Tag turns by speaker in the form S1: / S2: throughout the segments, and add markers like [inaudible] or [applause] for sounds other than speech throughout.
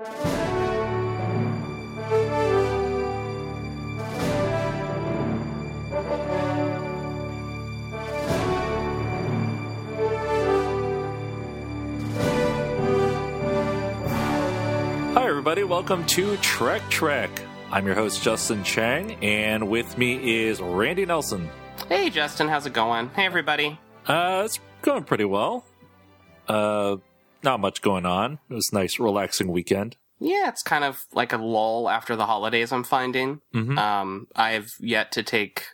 S1: Hi, everybody. Welcome to Trek Trek. I'm your host, Justin Chang, and with me is Randy Nelson.
S2: Hey, Justin, how's it going? Hey, everybody.
S1: Uh, it's going pretty well. Uh, not much going on. It was a nice, relaxing weekend.
S2: Yeah, it's kind of like a lull after the holidays, I'm finding.
S1: Mhm.
S2: Um, I've yet to take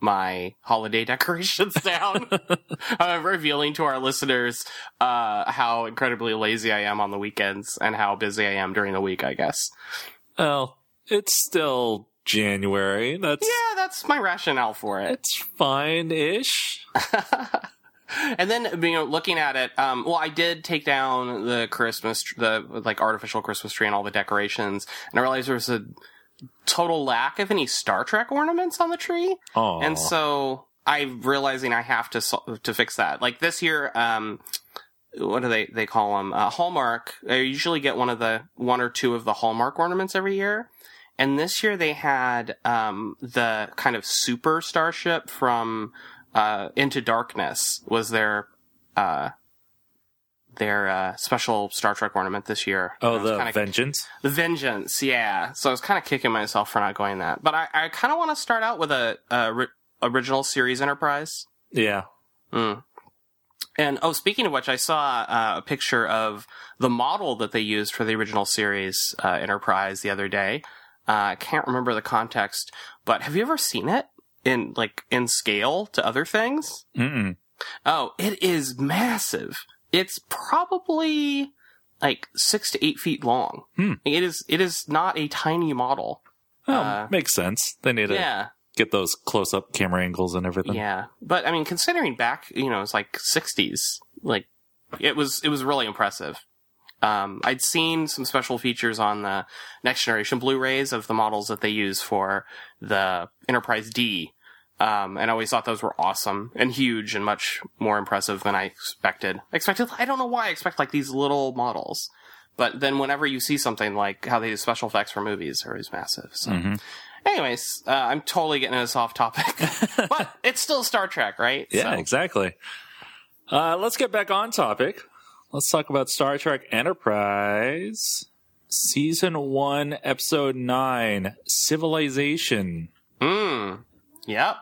S2: my holiday [laughs] decorations down. [laughs] I'm revealing to our listeners uh, how incredibly lazy I am on the weekends and how busy I am during the week, I guess.
S1: Well, it's still January. That's
S2: Yeah, that's my rationale for it.
S1: it's fine-ish. [laughs] [laughs]
S2: and then you know looking at it um well i did take down the christmas tr- the like artificial christmas tree and all the decorations and i realized there was a total lack of any star trek ornaments on the tree.
S1: Oh,
S2: and so i'm realizing i have to to fix that. Like this year um what do they they call them uh, hallmark i usually get one of the one or two of the hallmark ornaments every year. And this year they had um the kind of super starship from uh, Into Darkness was their uh, their uh, special Star Trek ornament this year.
S1: oh,
S2: And I was
S1: the
S2: kinda-
S1: Vengeance.
S2: the Vengeance, yeah. So I was kind of kicking myself for not going that, but I, I kind of want to start out with a, a ri- original series Enterprise.
S1: Yeah.
S2: Mm. And oh, speaking of which, I saw uh, a picture of the model that they used for the original series uh, Enterprise the other day. Uh, I can't remember the context, but have you ever seen it in like in scale to other things?
S1: Mm-mm.
S2: Oh, it is massive. It's probably like six to eight feet long.
S1: Hmm.
S2: It is. It is not a tiny model.
S1: Oh,
S2: Uh,
S1: makes sense. They need to
S2: Yeah,
S1: get those close-up camera angles and everything.
S2: yeah. But I mean, considering back, you know, it's like sixties. Like it was. It was really impressive. Um, I'd seen some special features on the next generation Blu-rays of the models that they use for the Enterprise D. Um, and I always thought those were awesome and huge and much more impressive than I expected. I expected, I don't know why I expect like these little models. But then whenever you see something like how they do special effects for movies, they're always massive. So,
S1: Mhm.
S2: anyways, uh, I'm totally getting this off topic, [laughs] but it's still Star Trek, right?
S1: Yeah,
S2: So-
S1: exactly. Uh, let's get back on topic. Let's talk about Star Trek Enterprise, Season 1, Episode 9, Civilization.
S2: Mm. Yep.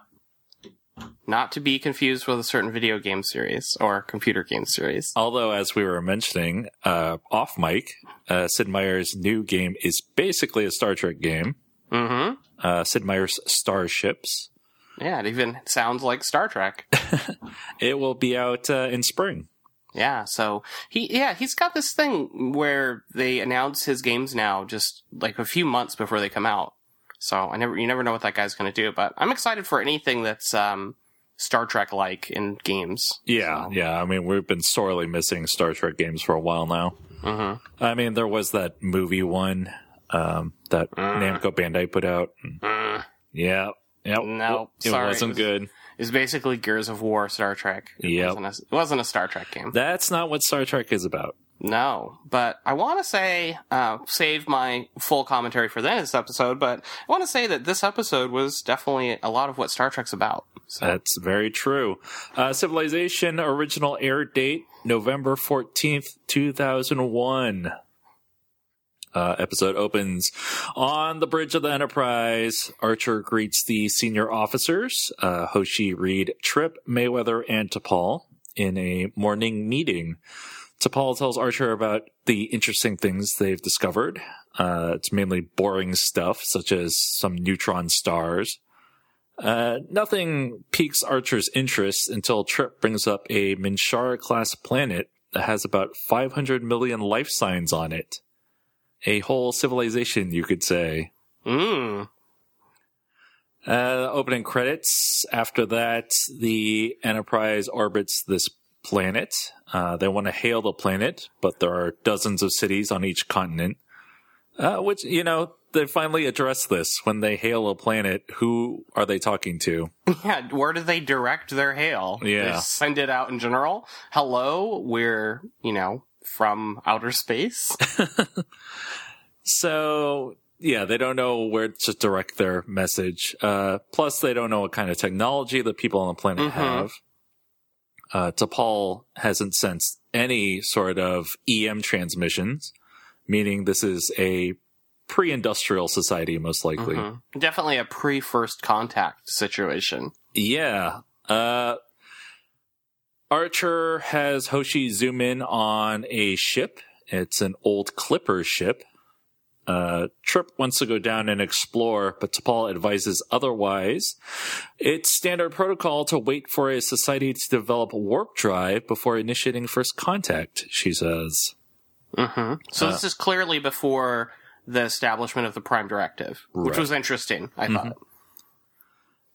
S2: Not to be confused with a certain video game series or computer game series.
S1: Although, as we were mentioning uh, off mic, uh, Sid Meier's new game is basically a Star Trek game.
S2: Mm-hmm.
S1: Uh, Sid Meier's Starships.
S2: Yeah, it even sounds like Star Trek. [laughs]
S1: It will be out uh, in spring.
S2: yeah, so he yeah, he's got this thing where they announce his games now just like a few months before they come out. So I never you never know what that guy's gonna do, but I'm excited for anything that's um Star Trek like in games.
S1: Yeah,
S2: So,
S1: yeah. I mean, we've been sorely missing Star Trek games for a while now.
S2: mhm.
S1: I mean, there was that movie one um, that
S2: Mm.
S1: Namco Bandai put out.
S2: Mm.
S1: Yeah, yep.
S2: No,
S1: it
S2: sorry,
S1: wasn't
S2: it was-
S1: good.
S2: It's basically Gears of War Star Trek. It wasn't a, it wasn't a Star Trek game.
S1: That's not what Star Trek is about.
S2: No, but I want to say, uh, save my full commentary for this episode, but I want to say that this episode was definitely a lot of what Star Trek's about. So,
S1: That's very true. Uh, Civilization original air date November fourteenth, two thousand one. Uh, episode opens on the bridge of the Enterprise. Archer greets the senior officers, uh, Hoshi, Reed, Trip, Mayweather, and T'Pol in a morning meeting. T'Pol tells Archer about the interesting things they've discovered. Uh, it's mainly boring stuff, such as some neutron stars. Uh, nothing piques Archer's interest until Trip brings up a Minshara class planet that has about 500 million life signs on it. A whole civilization, you could say.
S2: mm,
S1: Uh, opening credits. After that, the Enterprise orbits this planet. Uh, they want to hail the planet, but there are dozens of cities on each continent. Uh, which, you know, they finally address this. When they hail a planet, who are they talking to?
S2: yeah, where do they direct their hail?
S1: Yeah.
S2: They send it out in general. Hello, we're, you know, from outer space. [laughs]
S1: So yeah, they don't know where to direct their message. Uh, plus, they don't know what kind of technology the people on the planet
S2: Mhm.
S1: have. Uh, T'Pol hasn't sensed any sort of EM transmissions, meaning this is a pre-industrial society, most likely.
S2: Mhm. Definitely a pre first contact situation.
S1: Yeah. Uh, Archer has Hoshi zoom in on a ship. It's an old Clipper ship. Uh, Trip wants to go down and explore, but T'Pol advises otherwise. It's standard protocol to wait for a society to develop warp drive before initiating first contact, she says.
S2: hmm So
S1: Uh,
S2: this is clearly before the establishment of the Prime Directive, which was interesting, I thought.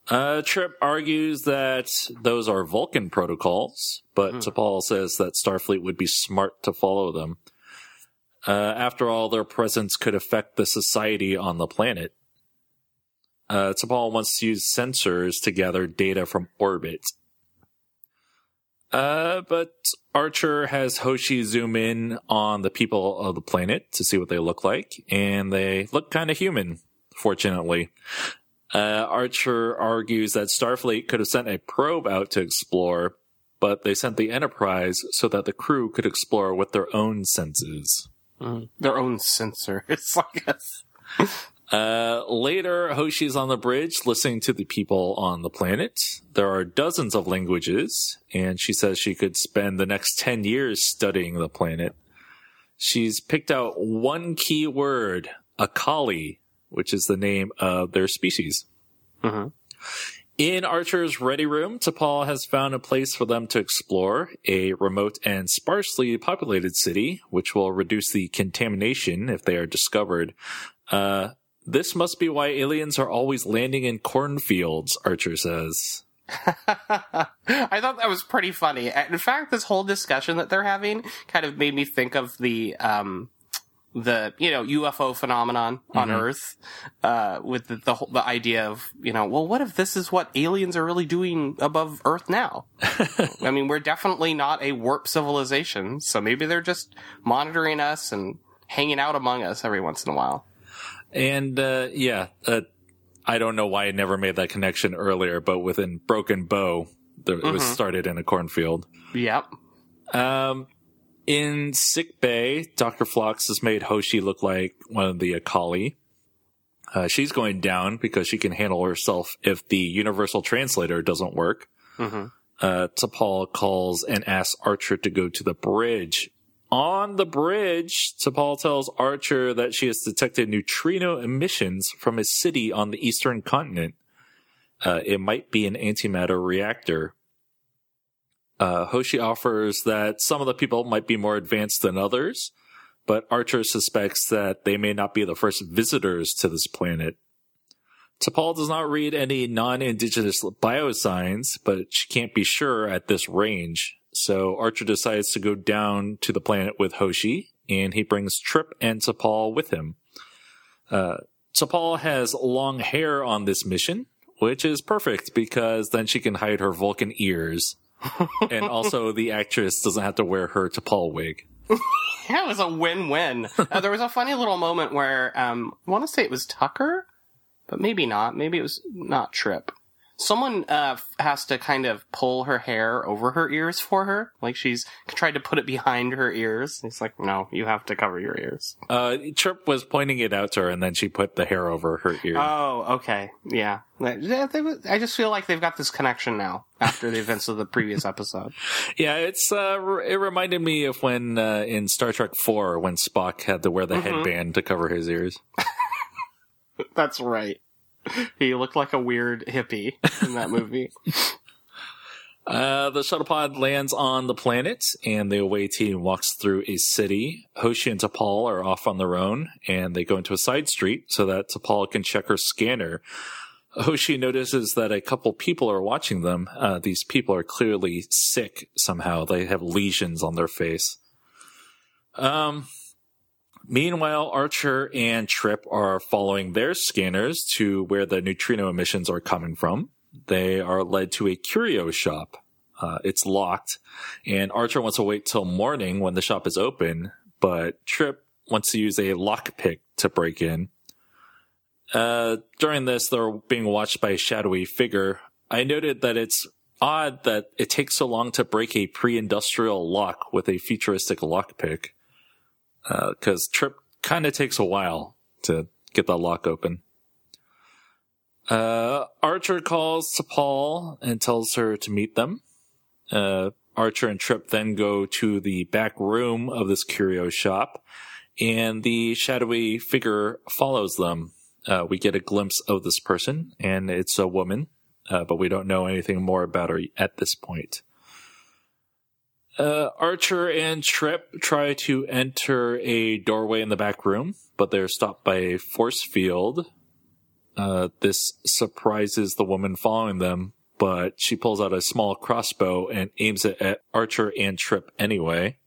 S1: Uh, Trip argues that those are Vulcan protocols, but
S2: Hmm.
S1: T'Pol says that Starfleet would be smart to follow them. Uh, after all, their presence could affect the society on the planet. Uh, T'Pol wants to use sensors to gather data from orbit. Uh, but Archer has Hoshi zoom in on the people of the planet to see what they look like, and they look kind of human, fortunately. Uh, Archer argues that Starfleet could have sent a probe out to explore, but they sent the Enterprise so that the crew could explore with their own senses.
S2: Mhm. Their own sensors, [laughs] I guess.
S1: Uh, later, Hoshi's on the bridge listening to the people on the planet. There are dozens of languages, and she says she could spend the next 10 years studying the planet. She's picked out one key word, Akaali, which is the name of their species.
S2: hmm
S1: In Archer's ready room, T'Pol has found a place for them to explore, a remote and sparsely populated city, which will reduce the contamination if they are discovered. Uh, this must be why aliens are always landing in cornfields, Archer says. [laughs]
S2: I thought that was pretty funny. In fact, this whole discussion that they're having kind of made me think of the um the you know UFO phenomenon on
S1: Mhm.
S2: Earth, uh, with the the, whole, the idea of you know well what if this is what aliens are really doing above Earth now? [laughs] I mean we're definitely not a warp civilization, so maybe they're just monitoring us and hanging out among us every once in a while.
S1: And, uh, yeah, uh, I don't know why I never made that connection earlier, but within Broken Bow, the, it was
S2: Mhm.
S1: started in a cornfield.
S2: Yep.
S1: Um, in sick bay, Dr. Phlox has made Hoshi look like one of the Akaali. Uh, she's going down because she can handle herself if the universal translator doesn't work.
S2: hmm
S1: Uh, T'Pol calls and asks Archer to go to the bridge. On the bridge, T'Pol tells Archer that she has detected neutrino emissions from a city on the eastern continent. Uh, it might be an antimatter reactor. Uh, Hoshi offers that some of the people might be more advanced than others, but Archer suspects that they may not be the first visitors to this planet. T'Pol does not read any non-indigenous biosigns, but she can't be sure at this range. So Archer decides to go down to the planet with Hoshi, and he brings Trip and T'Pol with him. Uh, T'Pol has long hair on this mission, which is perfect because then she can hide her Vulcan ears. And also the actress doesn't have to wear her T'Pol wig. [laughs]
S2: Yeah, it was a win-win. uh, there was a funny little moment where um, I want to say it was Tucker, but maybe not. Maybe it was not Trip. Someone uh, has to kind of pull her hair over her ears for her, like she's tried to put it behind her ears. He's like, "No, you have to cover your ears."
S1: Uh, Trip was pointing it out to her, and then she put the hair over her ear.
S2: Oh, okay, yeah. Yeah, they was- I just feel like they've got this connection now after the events of the previous episode. [laughs]
S1: Yeah, it's uh, it reminded me of when uh, in Star Trek Four when Spock had to wear the
S2: Mhm.
S1: headband to cover his ears. [laughs]
S2: That's right. [laughs] He looked like a weird hippie in that movie. [laughs]
S1: Uh, the shuttle pod lands on the planet, and the away team walks through a city. Hoshi and T'Pol are off on their own, and they go into a side street so that T'Pol can check her scanner. Hoshi notices that a couple people are watching them. Uh, these people are clearly sick somehow. They have lesions on their face. Um, meanwhile, Archer and Trip are following their scanners to where the neutrino emissions are coming from. They are led to a curio shop. Uh, it's locked, and Archer wants to wait till morning when the shop is open, but Trip wants to use a lockpick to break in. Uh, during this, they're being watched by a shadowy figure. I noted that it's odd that it takes so long to break a pre-industrial lock with a futuristic lockpick. Because uh, Trip kind of takes a while to get the lock open. Uh, Archer calls to T'Pol and tells her to meet them. Uh, Archer and Trip then go to the back room of this curio shop, and the shadowy figure follows them. Uh, we get a glimpse of this person, and it's a woman, uh, but we don't know anything more about her at this point. Uh, Archer and Trip try to enter a doorway in the back room, but they're stopped by a force field. Uh, this surprises the woman following them, but she pulls out a small crossbow and aims it at Archer and Trip anyway.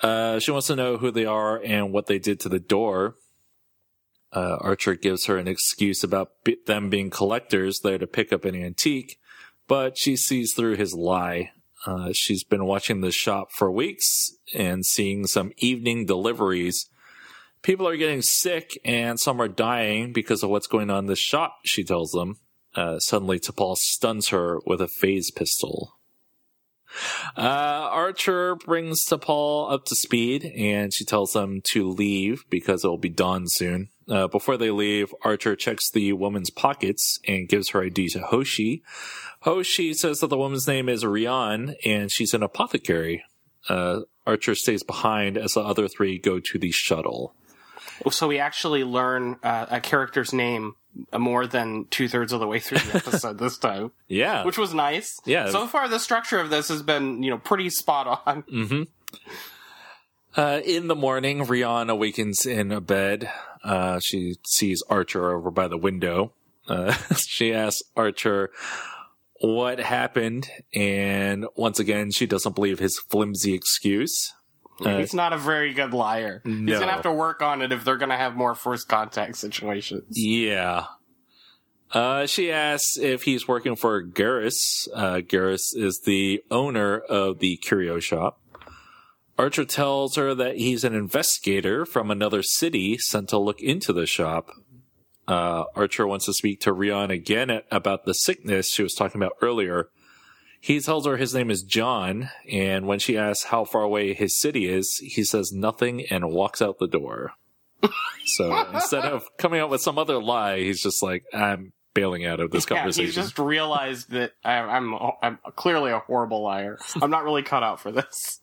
S1: Uh, she wants to know who they are and what they did to the door. Uh, Archer gives her an excuse about them being collectors there to pick up an antique, but she sees through his lie. Uh, she's been watching the shop for weeks and seeing some evening deliveries. People are getting sick and some are dying because of what's going on in the shop, she tells them. Uh, suddenly, T'Pol stuns her with a phase pistol. Uh, Archer brings T'Pol up to speed and she tells them to leave because it will be dawn soon. Uh, before they leave, Archer checks the woman's pockets and gives her ID to Hoshi. Hoshi says that the woman's name is Riaan and she's an apothecary. Uh, Archer stays behind as the other three go to the shuttle.
S2: So we actually learn uh, a character's name more than two thirds of the way through the [laughs] episode this time.
S1: Yeah.
S2: Which was nice.
S1: Yeah.
S2: So far, the structure of this has been, you know, pretty spot on.
S1: Mm-hmm. Uh, in the morning, Riaan awakens in a bed. Uh, she sees Archer over by the window. Uh, [laughs] she asks Archer what happened, and once again, she doesn't believe his flimsy excuse. Uh,
S2: He's not a very good liar. He's gonna have to work on it if they're gonna have more first contact situations.
S1: Yeah. Uh, she asks if he's working for Garos. Uh, Garos is the owner of the curio shop. Archer tells her that he's an investigator from another city sent to look into the shop. Uh, Archer wants to speak to Riaan again about the sickness she was talking about earlier. He tells her his name is John, and when she asks how far away his city is, he says nothing and walks out the door. [laughs] so instead of coming up with some other lie, he's just like, I'm bailing out of this
S2: Yeah,
S1: conversation.
S2: he's just realized that I, I'm I'm clearly a horrible liar. I'm not really cut out for this.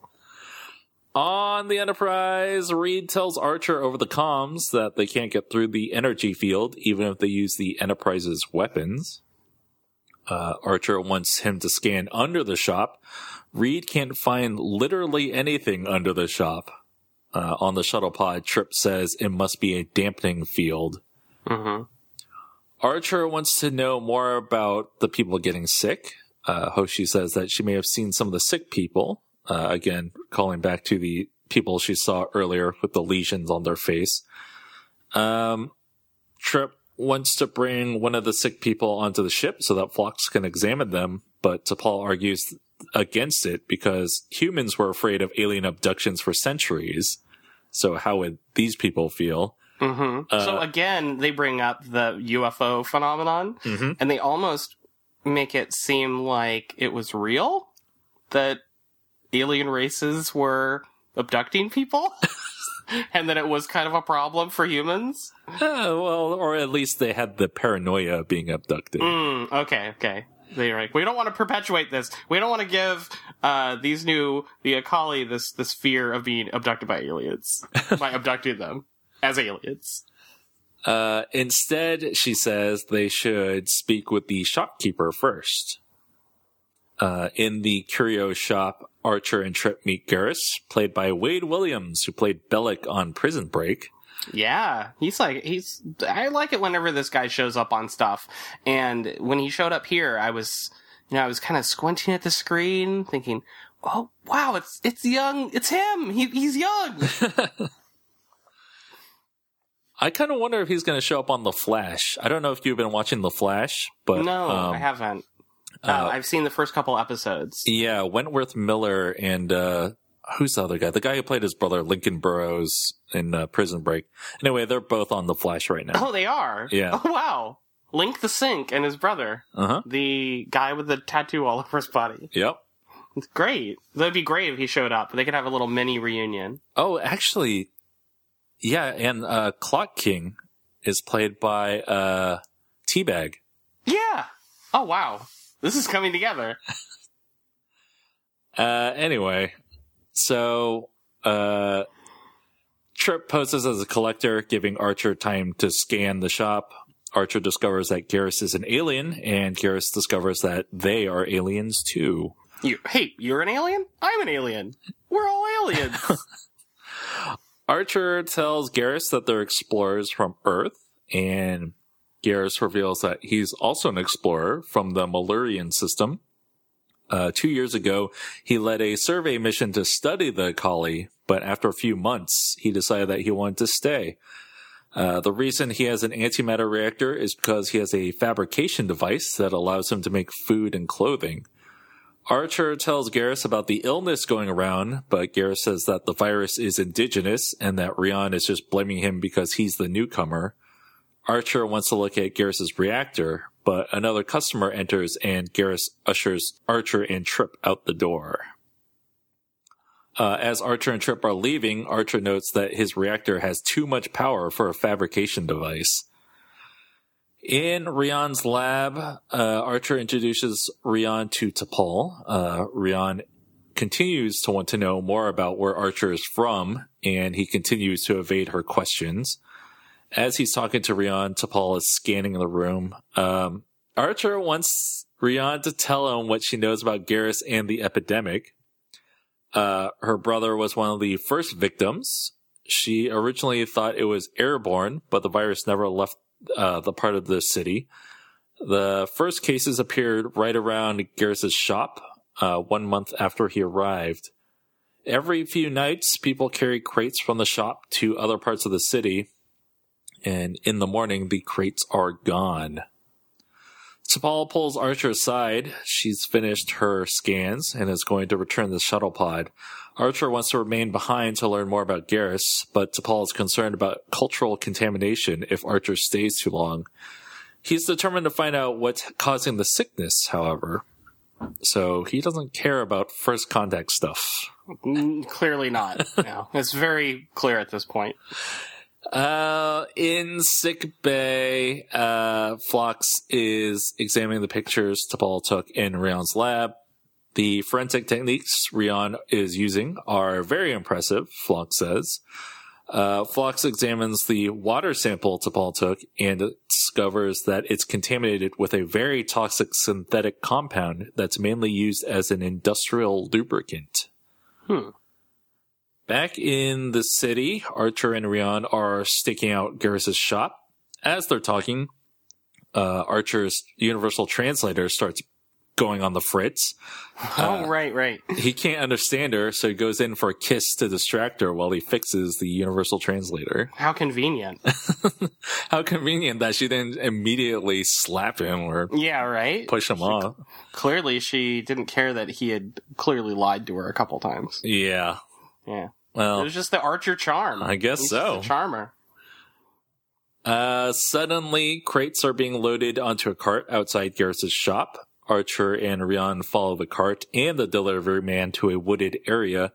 S1: On the Enterprise, Reed tells Archer over the comms that they can't get through the energy field even if they use the Enterprise's weapons. Uh, Archer wants him to scan under the shop. Reed can't find literally anything under the shop. Uh, on the shuttle pod, Trip says it must be a dampening field.
S2: Mm-hmm.
S1: Archer wants to know more about the people getting sick. Uh, Hoshi says that she may have seen some of the sick people. Uh, again, calling back to the people she saw earlier with the lesions on their face. Um, Trip wants to bring one of the sick people onto the ship so that Phlox can examine them, but T'Pol argues against it because humans were afraid of alien abductions for centuries. So how would these people feel?
S2: Mm-hmm.
S1: Uh,
S2: so again, they bring up the UFO phenomenon,
S1: Mhm.
S2: and they almost make it seem like it was real that alien races were abducting people, [laughs] and that it was kind of a problem for humans.
S1: Uh, well, or at least they had the paranoia of being abducted.
S2: Mm, okay, okay. They're like, we don't want to perpetuate this. We don't want to give uh, these new the Akaali this this fear of being abducted by aliens [laughs] by abducting them as aliens.
S1: Uh, instead, she says they should speak with the shopkeeper first. Uh, in the curio shop, Archer and Trip meet Garos, played by Wade Williams, who played Bellick on Prison Break.
S2: Yeah, he's like he's. I like it whenever this guy shows up on stuff. And when he showed up here, I was, you know, I was kind of squinting at the screen, thinking, "Oh, wow, it's it's young, it's him. He, he's young." [laughs]
S1: I kind of wonder if he's going to show up on The Flash. I don't know if you've been watching The Flash, but
S2: no,
S1: um,
S2: I haven't. Uh, I've seen the first couple episodes.
S1: Yeah, Wentworth Miller and uh, who's the other guy? The guy who played his brother Lincoln Burrows in uh, Prison Break. Anyway, they're both on the Flash right now.
S2: Oh, they are.
S1: Yeah.
S2: Oh, wow. Link the Sink and his brother,
S1: Uh huh.
S2: the guy with the tattoo all [laughs] over his body.
S1: Yep.
S2: It's great. That'd be great if he showed up. They could have a little mini reunion.
S1: Oh, actually, yeah, and uh, Clock King is played by uh, T-Bag.
S2: Yeah. Oh wow. This is coming together. [laughs]
S1: Uh, anyway, so uh, Trip poses as a collector, giving Archer time to scan the shop. Archer discovers that Garos is an alien, and Garos discovers that they are aliens too.
S2: You, hey, you're an alien? I'm an alien. We're all aliens. [laughs] [laughs]
S1: Archer tells Garos that they're explorers from Earth, and Garos reveals that he's also an explorer from the Malurian system. Uh, two years ago, he led a survey mission to study the Kali, but after a few months, he decided that he wanted to stay. Uh, the reason he has an antimatter reactor is because he has a fabrication device that allows him to make food and clothing. Archer tells Garos about the illness going around, but Garos says that the virus is indigenous and that Riaan is just blaming him because he's the newcomer. Archer wants to look at Garos's reactor, but another customer enters and Garos ushers Archer and Trip out the door. Uh, as Archer and Trip are leaving, Archer notes that his reactor has too much power for a fabrication device. In Riaan's lab, uh, Archer introduces Riaan to T'Pol. Uh, Riaan continues to want to know more about where Archer is from, and he continues to evade her questions. As he's talking to Riaan, T'Pol is scanning the room. Um, Archer wants Riaan to tell him what she knows about Garos and the epidemic. Uh, her brother was one of the first victims. She originally thought it was airborne, but the virus never left uh, the part of the city. The first cases appeared right around Garos's shop, uh, one month after he arrived. Every few nights, people carry crates from the shop to other parts of the city, and in the morning, the crates are gone. T'Pol pulls Archer aside. She's finished her scans and is going to return the shuttle pod. Archer wants to remain behind to learn more about Garos, but T'Pol is concerned about cultural contamination if Archer stays too long. He's determined to find out what's causing the sickness, however. So he doesn't care about first contact stuff.
S2: Clearly not. [laughs] No. It's very clear at this point.
S1: Uh, in sick bay, uh, Phlox is examining the pictures T'Pol took in Riaan's lab. The forensic techniques Riaan is using are very impressive, Phlox says. Uh, Phlox examines the water sample T'Pol took and discovers that it's contaminated with a very toxic synthetic compound that's mainly used as an industrial lubricant.
S2: Hmm.
S1: Back in the city, Archer and Riaan are staking out Garos's shop. As they're talking, uh, Archer's universal translator starts going on the fritz.
S2: oh, right, right.
S1: He can't understand her, so he goes in for a kiss to distract her while he fixes the universal translator.
S2: How convenient. [laughs]
S1: How convenient that she didn't immediately slap him or
S2: Yeah, right?
S1: push him off.
S2: Clearly, she didn't care that he had clearly lied to her a couple times.
S1: Yeah.
S2: Yeah.
S1: Well, It
S2: was just the Archer charm.
S1: I guess so.
S2: charmer.
S1: Uh, suddenly, crates are being loaded onto a cart outside Garos's shop. Archer and Riaan follow the cart and the delivery man to a wooded area.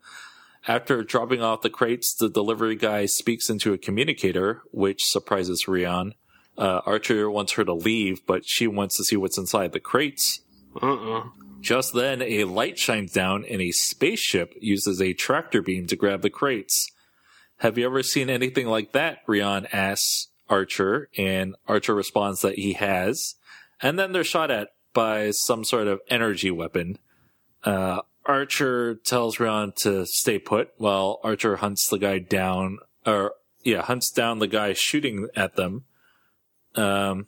S1: After dropping off the crates, the delivery guy speaks into a communicator, which surprises Riaan. Uh, Archer wants her to leave, but she wants to see what's inside the crates.
S2: Mm-mm.
S1: Just then, a light shines down and a spaceship uses a tractor beam to grab the crates. Have you ever seen anything like that? Riaan asks Archer, and Archer responds that he has. And then they're shot at by some sort of energy weapon. Uh, Archer tells Riaan to stay put while Archer hunts the guy down, or yeah, hunts down the guy shooting at them. Um,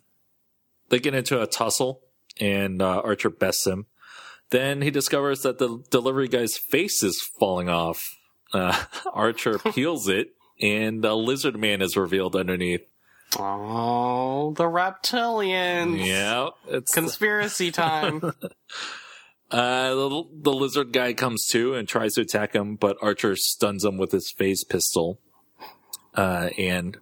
S1: they get into a tussle, and uh, Archer bests him. Then he discovers that the delivery guy's face is falling off. Uh, [laughs] Archer [laughs] peels it, and a lizard man is revealed underneath.
S2: Oh, the reptilians.
S1: Yeah, it's
S2: Conspiracy [laughs] time.
S1: Uh, the, the lizard guy comes to and tries to attack him, but Archer stuns him with his phase pistol. Uh, and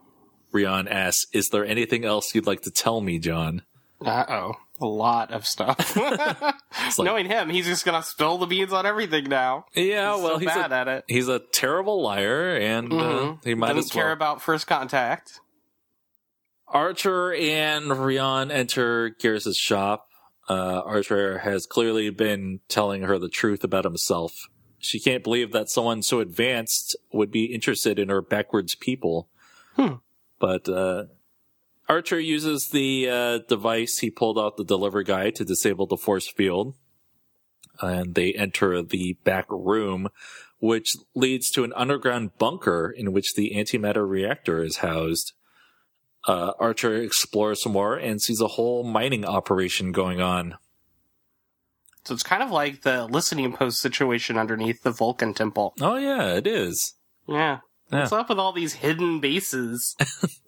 S1: Riaan asks, "Is there anything else you'd like to tell me, John?"
S2: Uh oh. A lot of stuff. [laughs]
S1: like-
S2: Knowing him, he's just gonna spill the beans on everything now.
S1: Yeah,
S2: He's
S1: well,
S2: so
S1: he's
S2: bad
S1: a
S2: at it.
S1: he's a terrible liar, and uh,
S2: Mhm.
S1: he might
S2: Doesn't
S1: as
S2: care about first contact.
S1: Archer and Riaan enter Garos's shop. Uh, Archer has clearly been telling her the truth about himself. She can't believe that someone so advanced would be interested in her backwards people.
S2: Hmm.
S1: But uh, Archer uses the uh, device he pulled out the delivery guy to disable the force field. And they enter the back room, which leads to an underground bunker in which the antimatter reactor is housed uh, Archer explores some more and sees a whole mining operation going on.
S2: So it's kind of like the listening post situation underneath the Vulcan temple.
S1: Oh yeah, it is.
S2: Yeah.
S1: Yeah.
S2: What's up with all these hidden bases? [laughs]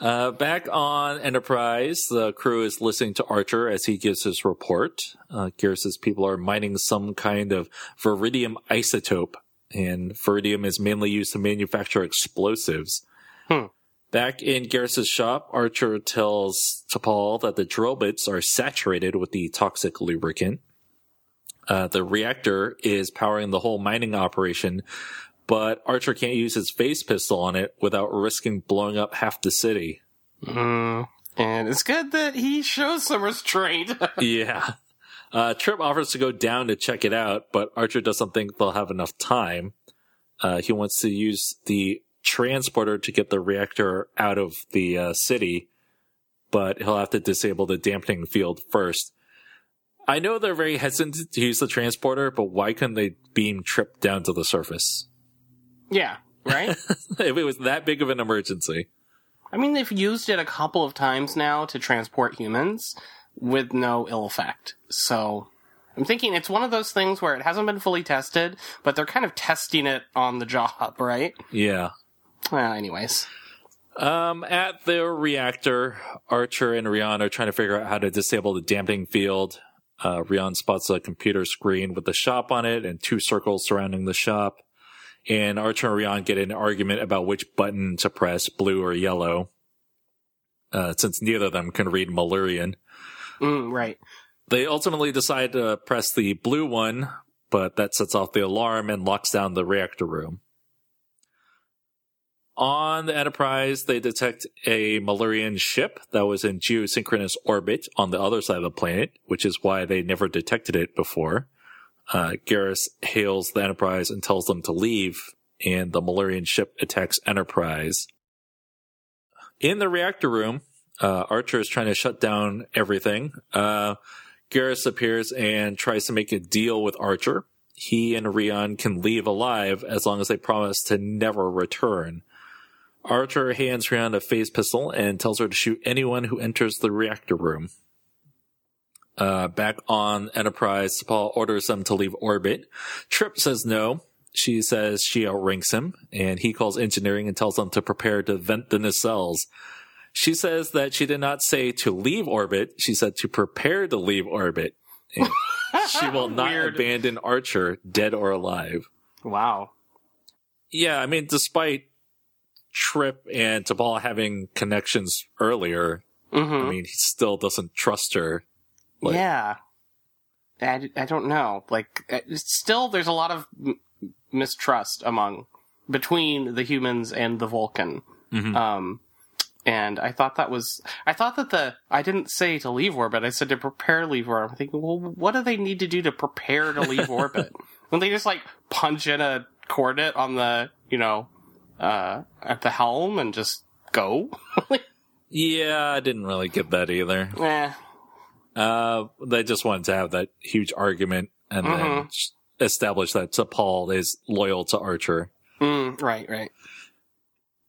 S1: Uh, back on Enterprise, the crew is listening to Archer as he gives his report. Uh, Garos's people are mining some kind of viridium isotope, and viridium is mainly used to manufacture explosives.
S2: Hmm.
S1: Back in Garos's shop, Archer tells T'Pol that the drill bits are saturated with the toxic lubricant. Uh, the reactor is powering the whole mining operation, but Archer can't use his phase pistol on it without risking blowing up half the city.
S2: mm. And it's good that he shows some restraint. [laughs]
S1: yeah. Uh, Trip offers to go down to check it out, but Archer doesn't think they'll have enough time. Uh, he wants to use the transporter to get the reactor out of the uh, city, but he'll have to disable the dampening field first. I know they're very hesitant to use the transporter, but why couldn't they beam Trip down to the surface?
S2: Yeah, right? [laughs]
S1: if it was that big of an emergency.
S2: I mean, they've used it a couple of times now to transport humans with no ill effect. So I'm thinking it's one of those things where it hasn't been fully tested, but they're kind of testing it on the job, right?
S1: Yeah.
S2: Well, anyways.
S1: Um, at the reactor, Archer and Riaan are trying to figure out how to disable the damping field. Uh, Riaan spots a computer screen with the shop on it and two circles surrounding the shop. And Archer and Riaan get an argument about which button to press, blue or yellow. Uh, since neither of them can read Malurian.
S2: Mm, right.
S1: They ultimately decide to press the blue one, but that sets off the alarm and locks down the reactor room. On the Enterprise, they detect a Malurian ship that was in geosynchronous orbit on the other side of the planet, which is why they never detected it before. Uh, Garos hails the Enterprise and tells them to leave, and the Malurian ship attacks Enterprise. In the reactor room, uh, Archer is trying to shut down everything. Uh, Garos appears and tries to make a deal with Archer. He and Riaan can leave alive as long as they promise to never return. Archer hands Riaan a phase pistol and tells her to shoot anyone who enters the reactor room. Uh, back on Enterprise, T'Pol orders them to leave orbit. Trip says no. She says she outranks him, and he calls engineering and tells them to prepare to vent the nacelles. She says that she did not say to leave orbit. She said to prepare to leave orbit. And [laughs] she will not
S2: Weird.
S1: abandon Archer, dead or alive.
S2: Wow.
S1: Yeah, I mean, despite Trip and T'Pol having connections earlier,
S2: hmm
S1: I mean, he still doesn't trust her. Like-
S2: yeah. I, I don't know. Like, uh, still, there's a lot of m- mistrust among, between the humans and the Vulcan.
S1: Mhm.
S2: Um, and I thought that was, I thought that the, I didn't say to leave orbit, I said to prepare to leave orbit. I'm thinking, well, what do they need to do to prepare to leave [laughs] orbit? When they just like punch in a coordinate on the, you know, uh, at the helm and just go? [laughs]
S1: Yeah, I didn't really get that either.
S2: eh.
S1: Uh, they just wanted to have that huge argument and then
S2: Mhm.
S1: sh- establish that T'Pol is loyal to Archer.
S2: Mm, right, right.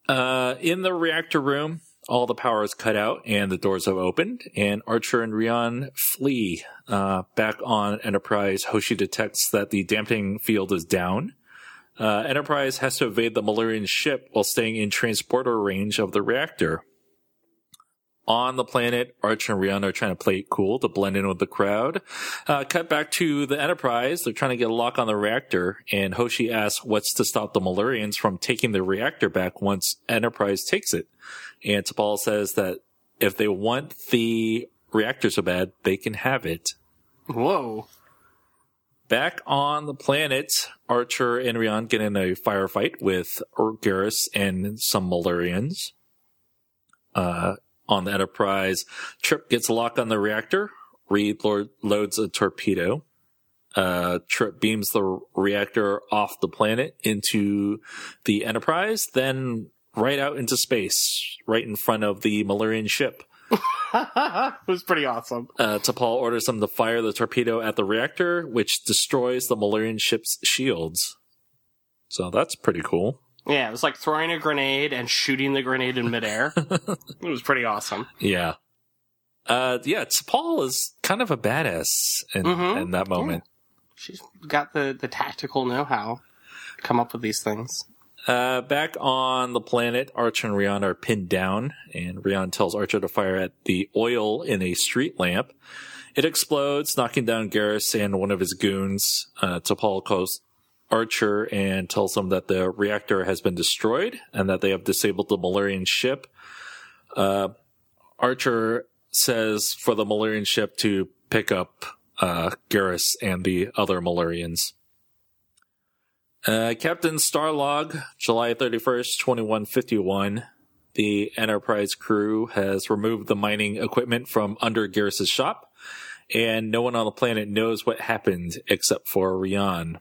S1: Uh, in the reactor room, all the power is cut out and the doors have opened, and Archer and Riaan flee. Uh, back on Enterprise, Hoshi detects that the damping field is down. Uh, Enterprise has to evade the Malurian ship while staying in transporter range of the reactor. On the planet, Archer and Riaan are trying to play it cool to blend in with the crowd. Uh, cut back to the Enterprise. They're trying to get a lock on the reactor, and Hoshi asks what's to stop the Malurians from taking the reactor back once Enterprise takes it. And T'Pol says that if they want the reactor so bad, they can have it.
S2: Whoa.
S1: Back on the planet, Archer and Riaan get in a firefight with Garos and some Malurians. Uh, on the Enterprise, Trip gets a lock on the reactor. Reed loads a torpedo. Uh, Trip beams the reactor off the planet into the Enterprise, then right out into space, right in front of the Malurian ship. [laughs]
S2: it was pretty awesome.
S1: Uh, T'Pol orders them to fire the torpedo at the reactor, which destroys the Malurian ship's shields. So that's pretty cool.
S2: Yeah, it was like throwing a grenade and shooting the grenade in midair. [laughs] it was pretty awesome.
S1: Yeah. Uh, yeah, T'Pol is kind of a badass in, mm-hmm. in that moment. Yeah.
S2: She's got the, the tactical know how to come up with these things.
S1: Uh, back on the planet, Archer and Riaan are pinned down, and Riaan tells Archer to fire at the oil in a street lamp. It explodes, knocking down Garos and one of his goons. Uh, T'Pol calls Archer and tells him that the reactor has been destroyed and that they have disabled the Malurian ship. Uh, Archer says for the Malurian ship to pick up uh, Garos and the other Malurians. Uh, Captain Starlog, July 31st, 2151. The Enterprise crew has removed the mining equipment from under Garos's shop, and no one on the planet knows what happened except for Riaan.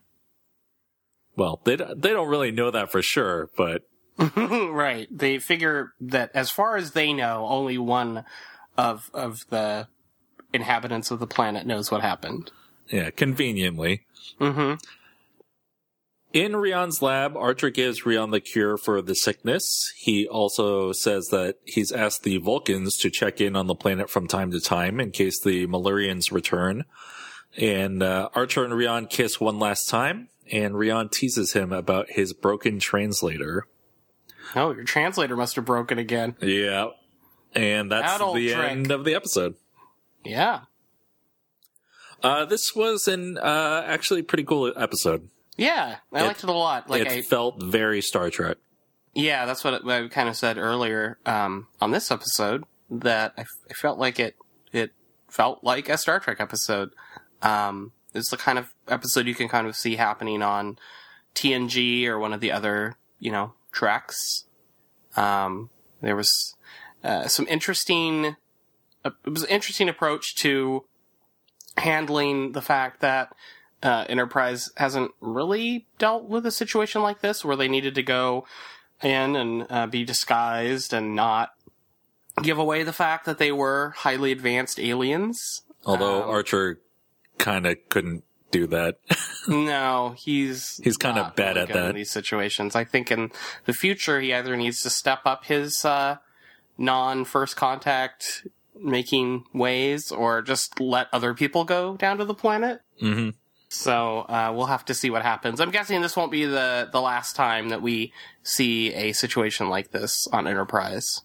S1: Well, they they don't really know that for sure, but [laughs]
S2: right. They figure that as far as they know, only one of of the inhabitants of the planet knows what happened.
S1: Yeah, conveniently.
S2: Mm-hmm.
S1: In Riaan's lab, Archer gives Riaan the cure for the sickness. He also says that he's asked the Vulcans to check in on the planet from time to time in case the Malurians return. And uh, Archer and Riaan kiss one last time, and Riaan teases him about his broken translator.
S2: Oh, your translator must have broken again.
S1: Yeah. And that's Adult the end of the episode.
S2: Yeah.
S1: Uh, this was an uh, actually pretty cool episode.
S2: Yeah, I it, liked it a lot.
S1: Like it I, felt very Star Trek.
S2: Yeah, that's what I kind of said earlier um, on this episode. That I, I, felt like it it felt like a Star Trek episode. Um, it's the kind of episode you can kind of see happening on TNG or one of the other you know tracks. Um, there was uh, some interesting. Uh, it was an interesting approach to handling the fact that uh, Enterprise hasn't really dealt with a situation like this where they needed to go in and uh, be disguised and not give away the fact that they were highly advanced aliens.
S1: Although um, Archer kind of couldn't do that. [laughs]
S2: no, he's
S1: he's kind of bad really at that
S2: in these situations. I think in the future he either needs to step up his uh, non first contact making ways or just let other people go down to the planet.
S1: Mm-hmm.
S2: So uh, we'll have to see what happens. I'm guessing this won't be the the last time that we see a situation like this on Enterprise.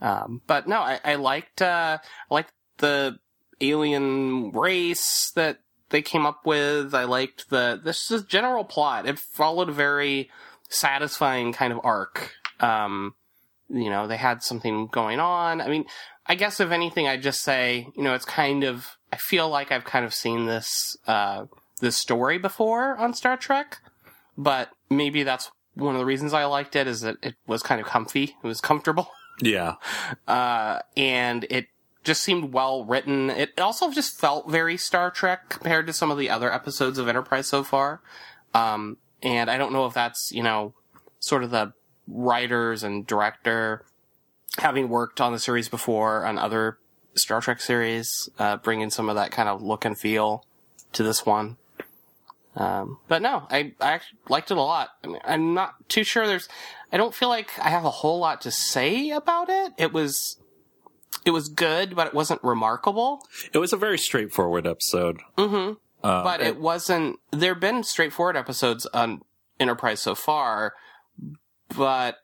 S2: Um, but no, I, I liked uh, I liked the alien race that they came up with. I liked the this is general plot. It followed a very satisfying kind of arc. Um, you know, they had something going on. I mean, I guess if anything, I'd just say, you know, it's kind of I feel like I've kind of seen this uh, this story before on Star Trek, but maybe that's one of the reasons I liked it is that it was kind of comfy. It was comfortable.
S1: Yeah. [laughs]
S2: Uh, and it just seemed well written. It also just felt very Star Trek compared to some of the other episodes of Enterprise so far. Um, and I don't know if that's, you know, sort of the writers and director having worked on the series before on other Star Trek series, uh, bringing some of that kind of look and feel to this one. Um, but no, I, I liked it a lot. I mean, I'm not too sure there's, I don't feel like I have a whole lot to say about it. It was, it was good, but it wasn't remarkable.
S1: It was a very straightforward episode.
S2: Mm-hmm. Uh, but it, it wasn't, there have been straightforward episodes on Enterprise so far, but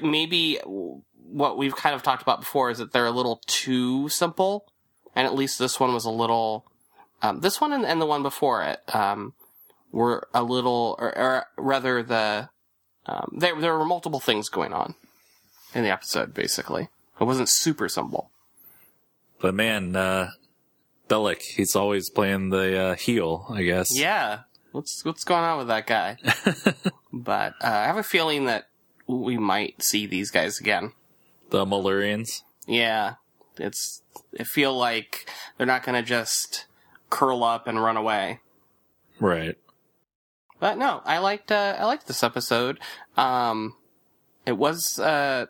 S2: maybe what we've kind of talked about before is that they're a little too simple, and at least this one was a little. Um, this one and, and the one before it um, were a little, or, or rather, the um, there there were multiple things going on in the episode. Basically, it wasn't super simple.
S1: But man, uh, Bellick, he's always playing the uh, heel, I guess.
S2: Yeah, what's what's going on with that guy? [laughs] but uh, I have a feeling that we might see these guys again.
S1: The Malurians.
S2: Yeah, it's. I feel like they're not going to just curl up and run away.
S1: Right.
S2: But no, I liked. Uh, I liked this episode. Um, it was. Uh,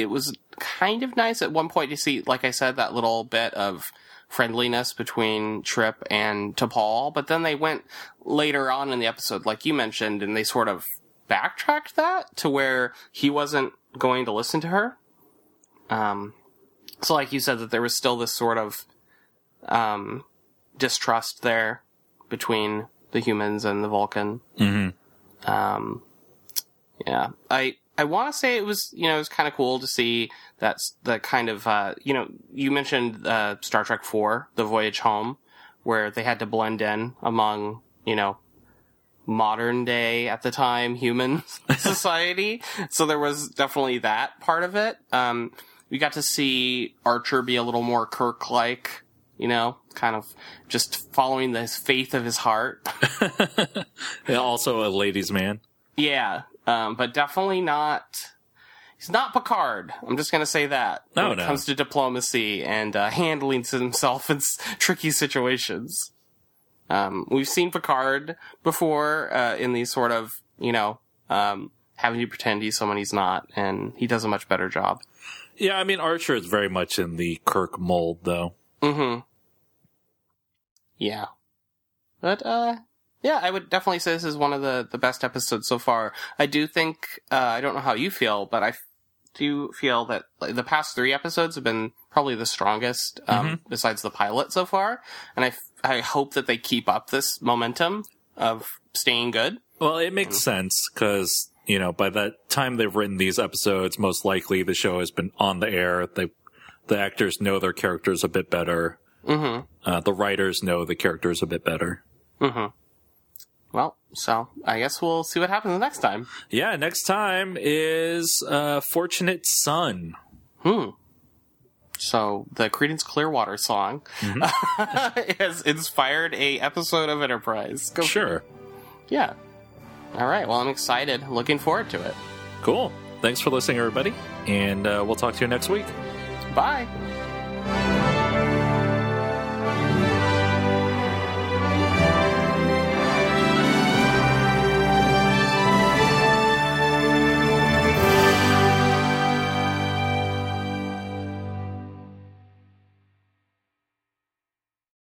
S2: it was kind of nice at one point to see, like I said, that little bit of friendliness between Trip and T'Pol. But then they went later on in the episode, like you mentioned, and they sort of backtracked that to where he wasn't going to listen to her. Um, so like you said, that there was still this sort of um, distrust there between the humans and the Vulcan.
S1: Mm-hmm.
S2: Um, yeah, I I want to say it was you know it was kind of cool to see that's the kind of uh, you know you mentioned uh, Star Trek Four, The Voyage Home, where they had to blend in among you know modern day at the time human [laughs] society. So there was definitely that part of it. Um, we got to see Archer be a little more Kirk like, you know, kind of just following the faith of his heart. [laughs]
S1: Also a ladies' man.
S2: yeah, um, but definitely not. He's not Picard. I'm just gonna say that
S1: No,
S2: when it
S1: no.
S2: comes to diplomacy and uh, handling himself in s- tricky situations. Um, we've seen Picard before uh, in these sort of, you know, um, having to pretend he's someone he's not, and he does a much better job.
S1: Yeah, I mean Archer is very much in the Kirk mold, though.
S2: Mm-hmm. Yeah. But, uh, yeah, I would definitely say this is one of the, the best episodes so far. I do think, uh, I don't know how you feel, but I f- do feel that like, the past three episodes have been probably the strongest, um, besides the pilot so far. And I, f- I hope that they keep up this momentum of staying good.
S1: Well, it makes sense because you know by the time they've written these episodes, most likely the show has been on the air. They, the actors know their characters a bit better.
S2: Mm-hmm.
S1: Uh, the writers know the characters a bit better.
S2: Mm-hmm. Well, so I guess we'll see what happens next time.
S1: Yeah, next time is uh, Fortunate Son.
S2: Hmm. So the Creedence Clearwater song [laughs] has inspired a episode of Enterprise. Go
S1: Sure.
S2: Yeah. All right. Well, I'm excited. Looking forward to it.
S1: Cool. Thanks for listening, everybody, and uh, we'll talk to you next week.
S2: Bye.